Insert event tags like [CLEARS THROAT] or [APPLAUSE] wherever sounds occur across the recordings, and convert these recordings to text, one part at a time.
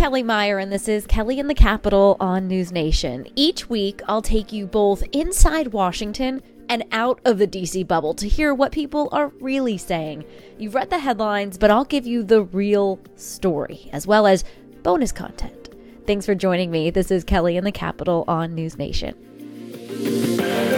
Kellie Meyer, and this is Kellie in the Capitol on NewsNation. Each week, I'll take you both inside Washington and out of the DC bubble to hear what people are really saying. You've read the headlines, but I'll give you the real story, as well as bonus content. Thanks for joining me. This is Kellie in the Capitol on NewsNation.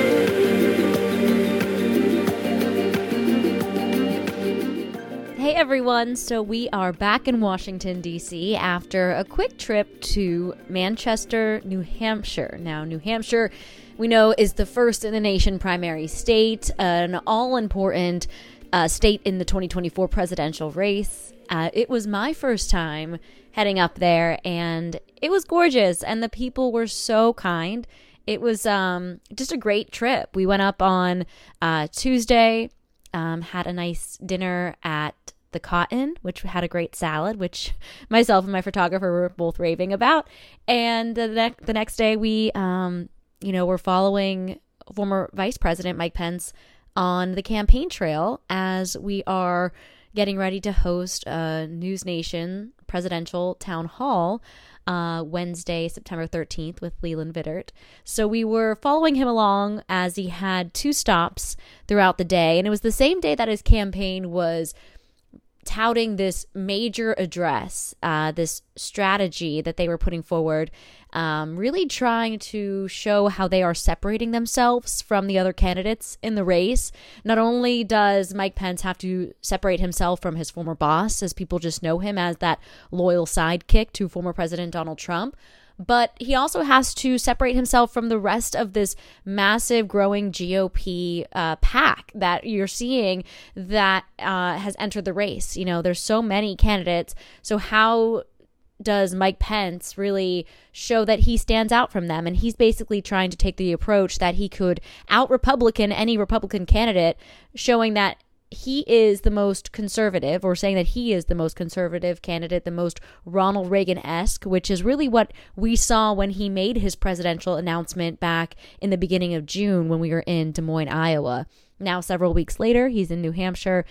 Hey everyone, so we are back in Washington, D.C. after a quick trip to Manchester, New Hampshire. Now, New Hampshire, we know, is the first in the nation primary state, an all important uh, state in the 2024 presidential race. Uh, it was my first time heading up there, and it was gorgeous, and the people were so kind. It was um, just a great trip. We went up on uh, Tuesday um, had a nice dinner at the Cotton, which had a great salad, which [LAUGHS] myself and my photographer were both raving about. And the, ne- the next day, we, um, you know, were following former Vice President Mike Pence on the campaign trail as we are getting ready to host a NewsNation presidential town hall uh, Wednesday, September 13th, with Leland Vittert. So we were following him along as he had two stops throughout the day. And it was the same day that his campaign was touting this major address, uh, this strategy that they were putting forward, um, really trying to show how they are separating themselves from the other candidates in the race. Not only does Mike Pence have to separate himself from his former boss, as people just know him as that loyal sidekick to former President Donald Trump, but he also has to separate himself from the rest of this massive growing GOP uh, pack that you're seeing that uh, has entered the race. You know, there's so many candidates. So, how does Mike Pence really show that he stands out from them? And he's basically trying to take the approach that he could out Republican any Republican candidate, showing that he is the most conservative, or saying that he is the most conservative candidate, the most Ronald Reagan esque, which is really what we saw when he made his presidential announcement back in the beginning of June when we were in Des Moines, Iowa. Now, several weeks later, he's in New Hampshire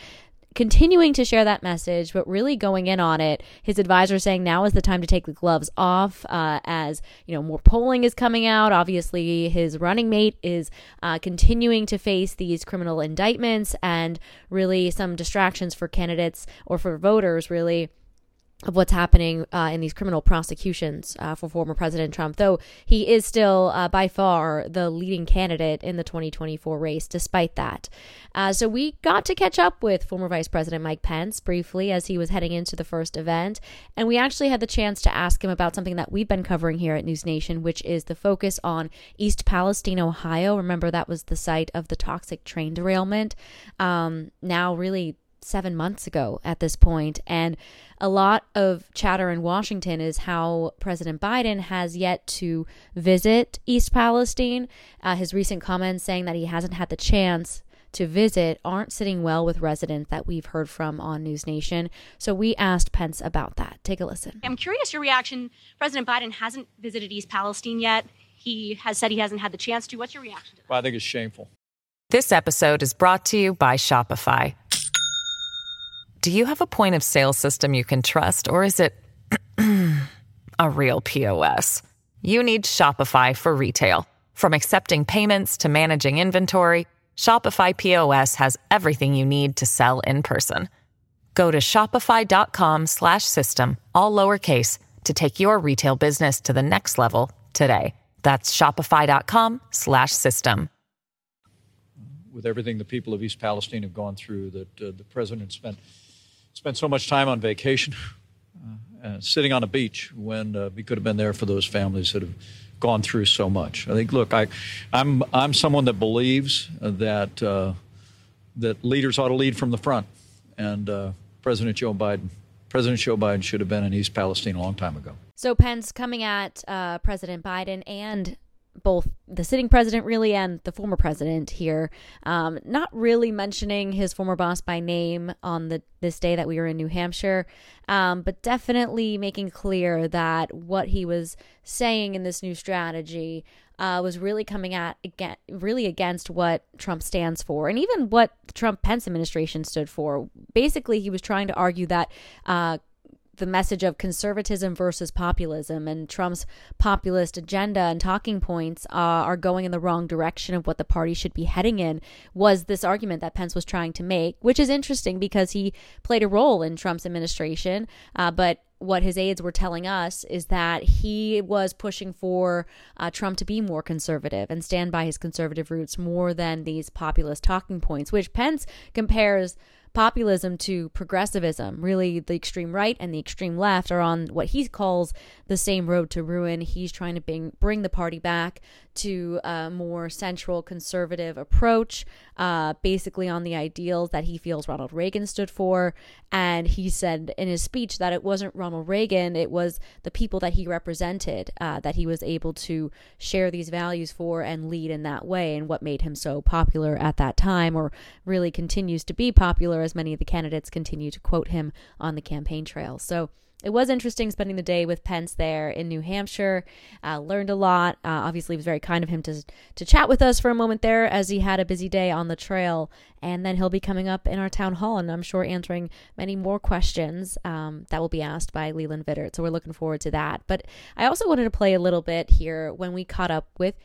continuing to share that message, but really going in on it. His advisor saying now is the time to take the gloves off, uh, as you know more polling is coming out. Obviously, his running mate is uh, continuing to face these criminal indictments and really some distractions for candidates or for voters, really of what's happening uh, in these criminal prosecutions uh, for former President Trump, though he is still uh, by far the leading candidate in the 2024 race, despite that. Uh, so we got to catch up with former Vice President Mike Pence briefly as he was heading into the first event, and we actually had the chance to ask him about something that we've been covering here at NewsNation, which is the focus on East Palestine, Ohio. Remember, that was the site of the toxic train derailment. Um, now, really, seven months ago at this point, and a lot of chatter in Washington is how President Biden has yet to visit East Palestine. Uh, his recent comments saying that he hasn't had the chance to visit aren't sitting well with residents that we've heard from on NewsNation. So we asked Pence about that. Take a listen. I'm curious your reaction. President Biden hasn't visited East Palestine yet. He has said he hasn't had the chance to. What's your reaction to that? Well, I think it's shameful. This episode is brought to you by Shopify. Do you have a point of sale system you can trust, or is it [CLEARS THROAT] a real POS? You need Shopify for retail. From accepting payments to managing inventory, Shopify POS has everything you need to sell in person. Go to shopify.com slash system, all lowercase, to take your retail business to the next level today. That's shopify.com slash system. with everything the people of East Palestine have gone through that uh, the president spent spent so much time on vacation, uh, sitting on a beach when uh, we could have been there for those families that have gone through so much. I think, look, I, I'm I'm someone that believes that uh, that leaders ought to lead from the front, and uh, President Joe Biden. President Joe Biden should have been in East Palestine a long time ago. So Pence coming at uh, President Biden and both the sitting president really and the former president here. Um, not really mentioning his former boss by name on the this day that we were in new hampshire um, but definitely making clear that what he was saying in this new strategy uh, was really coming at again really against what trump stands for and even what the trump pence administration stood for. Basically he was trying to argue that uh, the message of conservatism versus populism and Trump's populist agenda and talking points uh, are going in the wrong direction of what the party should be heading in was this argument that Pence was trying to make, which is interesting because he played a role in Trump's administration, uh, but what his aides were telling us is that he was pushing for uh, Trump to be more conservative and stand by his conservative roots more than these populist talking points, which Pence compares populism to progressivism. Really, the extreme right and the extreme left are on what he calls the same road to ruin. He's trying to bring, bring the party back to a more central conservative approach, uh, basically on the ideals that he feels Ronald Reagan stood for. And he said in his speech that it wasn't Ronald Reagan, it was the people that he represented uh, that he was able to share these values for and lead in that way, and what made him so popular at that time, or really continues to be popular as many of the candidates continue to quote him on the campaign trail. So, it was interesting spending the day with Pence there in New Hampshire. Uh, learned a lot. Uh, obviously, it was very kind of him to to chat with us for a moment there as he had a busy day on the trail. And then he'll be coming up in our town hall, and I'm sure answering many more questions um, that will be asked by Leland Vittert. So we're looking forward to that. But I also wanted to play a little bit here when we caught up with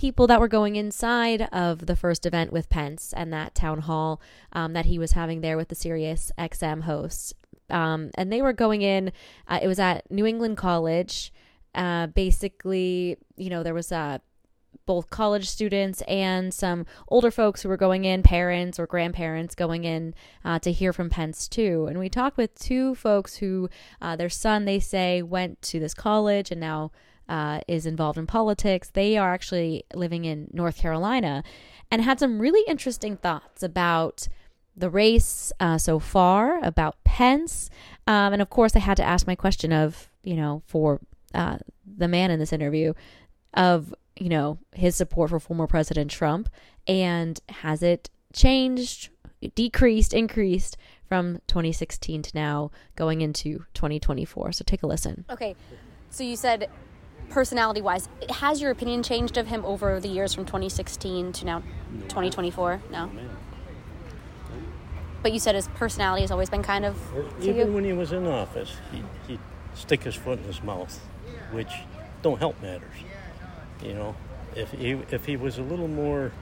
people that were going inside of the first event with Pence and that town hall um, that he was having there with the Sirius XM hosts. Um, and they were going in. Uh, it was at New England College. Uh, basically, you know, there was uh, both college students and some older folks who were going in, parents or grandparents going in uh, to hear from Pence too. And we talked with two folks who uh, their son, they say, went to this college and now uh, is involved in politics. They are actually living in North Carolina and had some really interesting thoughts about the race uh, so far, about Pence. Um, and of course, I had to ask my question of, you know, for uh, the man in this interview, of, you know, his support for former President Trump. And has it changed, decreased, increased from 2016 to now going into 2024? So take a listen. Okay. So you said personality wise, has your opinion changed of him over the years from 2016 to now 2024? No. But you said his personality has always been kind of. Even you? when he was in office, he, he'd stick his foot in his mouth, which don't help matters. You know, if he, if he was a little more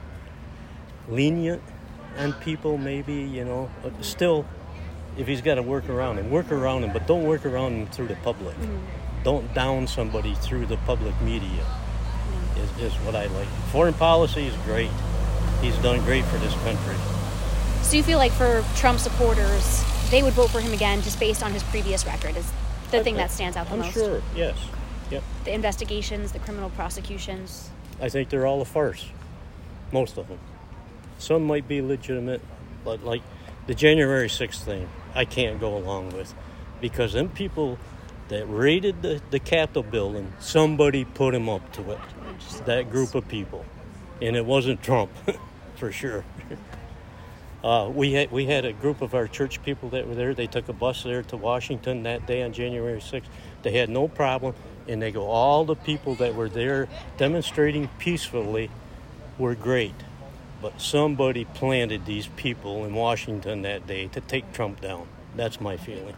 lenient on people, maybe, you know, but still, if he's got to work around him, work around him, but don't work around him through the public. Mm-hmm. Don't down somebody through the public media, mm-hmm. is, is what I like. Foreign policy is great. He's done great for this country. So you feel like for Trump supporters, they would vote for him again just based on his previous record is the thing that stands out the I'm most? sure, yes. Yep. The investigations, the criminal prosecutions. I think they're all a farce. Most of them. Some might be legitimate, but like the January 6th thing, I can't go along with. Because them people that raided the, the Capitol building, somebody put him up to it. That group of people. And it wasn't Trump, [LAUGHS] for sure. Uh, we had we had a group of our church people that were there. They took a bus there to Washington that day on January 6th. They had no problem, and they go all the people that were there demonstrating peacefully were great, but somebody planted these people in Washington that day to take Trump down. That's my feeling.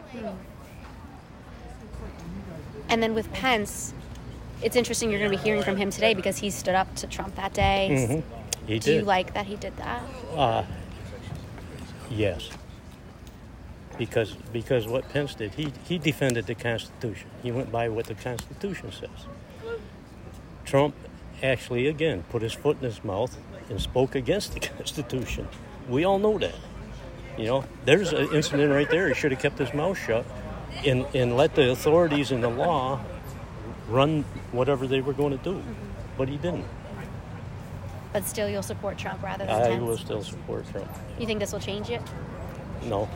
And then with Pence, it's interesting you're going to be hearing from him today because he stood up to Trump that day. Mm-hmm. He Do did. you like that he did that? Uh, yes. Because because what Pence did, he, he defended the Constitution. He went by what the Constitution says. Trump actually again put his foot in his mouth and spoke against the [LAUGHS] Constitution. We all know that. You know, there's an incident right there. He should have kept his mouth shut and, and let the authorities and the law run whatever they were going to do. But he didn't. But still, you'll support Trump rather than I Pence. will still support Trump. You think this will change it? No.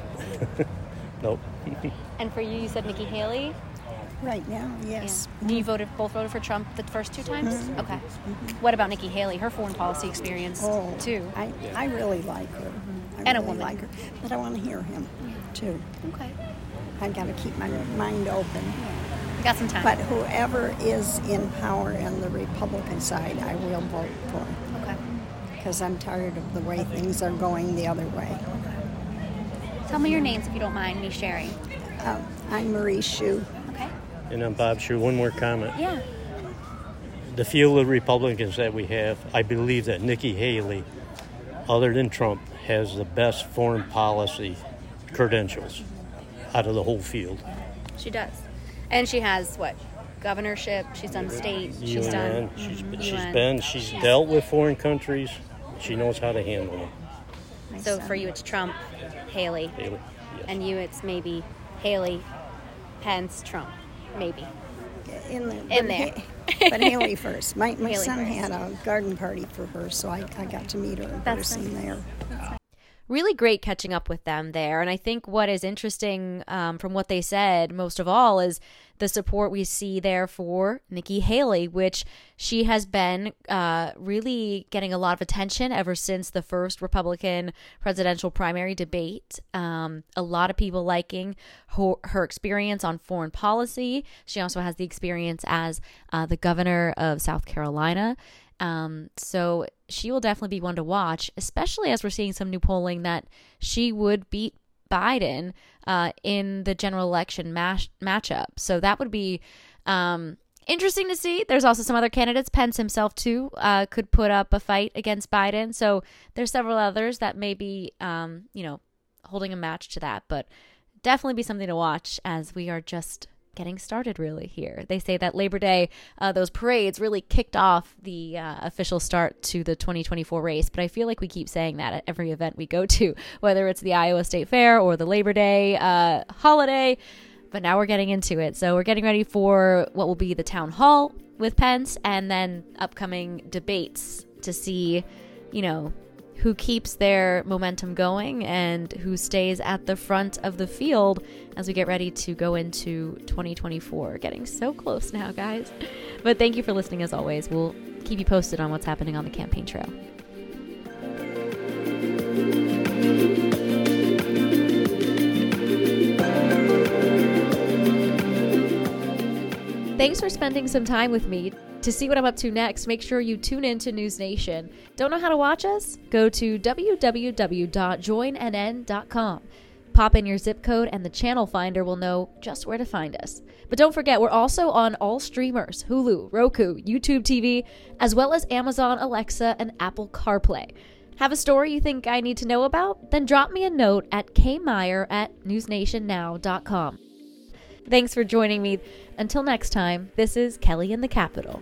[LAUGHS] nope. [LAUGHS] And for you, you said Nikki Haley. Right now, yes. Yeah. You voted both voted for Trump the first two times. Mm-hmm. Okay. Mm-hmm. What about Nikki Haley? Her foreign policy experience Oh, too. I, I really like her. Mm-hmm. I And a really woman. like her. But I want to hear him, too. Okay. I got to keep my mind open. Got some time. But whoever is in power on the Republican side, I will vote for. Okay. Because I'm tired of the way things are going the other way. Tell me your names if you don't mind me sharing. Um, I'm Marie Shue. Okay. And I'm Bob Sure. One more comment. Yeah. The field of Republicans that we have, I believe that Nikki Haley, other than Trump, has the best foreign policy credentials out of the whole field. She does. And she has what? Governorship. She's done state. She's done. she's, Mhm. she's UN. been, she's dealt with foreign countries. She knows how to handle them. So for you, it's Trump, Haley, Haley, yes. and you, it's maybe Haley, Pence, Trump, maybe. In, the, In but there. Ha- but Haley first. My, my [LAUGHS] Haley son first. had a garden party for her, so I, I got to meet her in That's person nice. there. Really great catching up with them there. And I think what is interesting um, from what they said most of all is the support we see there for Nikki Haley, which she has been uh, really getting a lot of attention ever since the first Republican presidential primary debate. Um, a lot of people liking her, her experience on foreign policy. She also has the experience as uh, the governor of South Carolina. Um, so she will definitely be one to watch, especially as we're seeing some new polling that she would beat Biden uh, in the general election mash- matchup. So that would be um, interesting to see. There's also some other candidates. Pence himself too uh, could put up a fight against Biden. So there's several others that may be, um, you know, holding a match to that. But definitely be something to watch as we are just getting started really here. They say that Labor Day, uh, those parades really kicked off the uh, official start to the 2024 race. But I feel like we keep saying that at every event we go to, [LAUGHS] whether it's the Iowa State Fair or the Labor Day uh, holiday. But now we're getting into it. So we're getting ready for what will be the town hall with Pence and then upcoming debates to see, you know, who keeps their momentum going and who stays at the front of the field as we get ready to go into 2024. Getting so close now, guys. But thank you for listening as always. We'll keep you posted on what's happening on the campaign trail. Thanks for spending some time with me. To see what I'm up to next, make sure you tune in to NewsNation. Don't know how to watch us? Go to www.joinnn.com. Pop in your zip code, and the channel finder will know just where to find us. But don't forget, we're also on all streamers Hulu, Roku, YouTube TV, as well as Amazon Alexa and Apple CarPlay. Have a story you think I need to know about? Then drop me a note at kmeyer at newsnationnow.com. Thanks for joining me. Until next time, this is Kellie in the Capitol.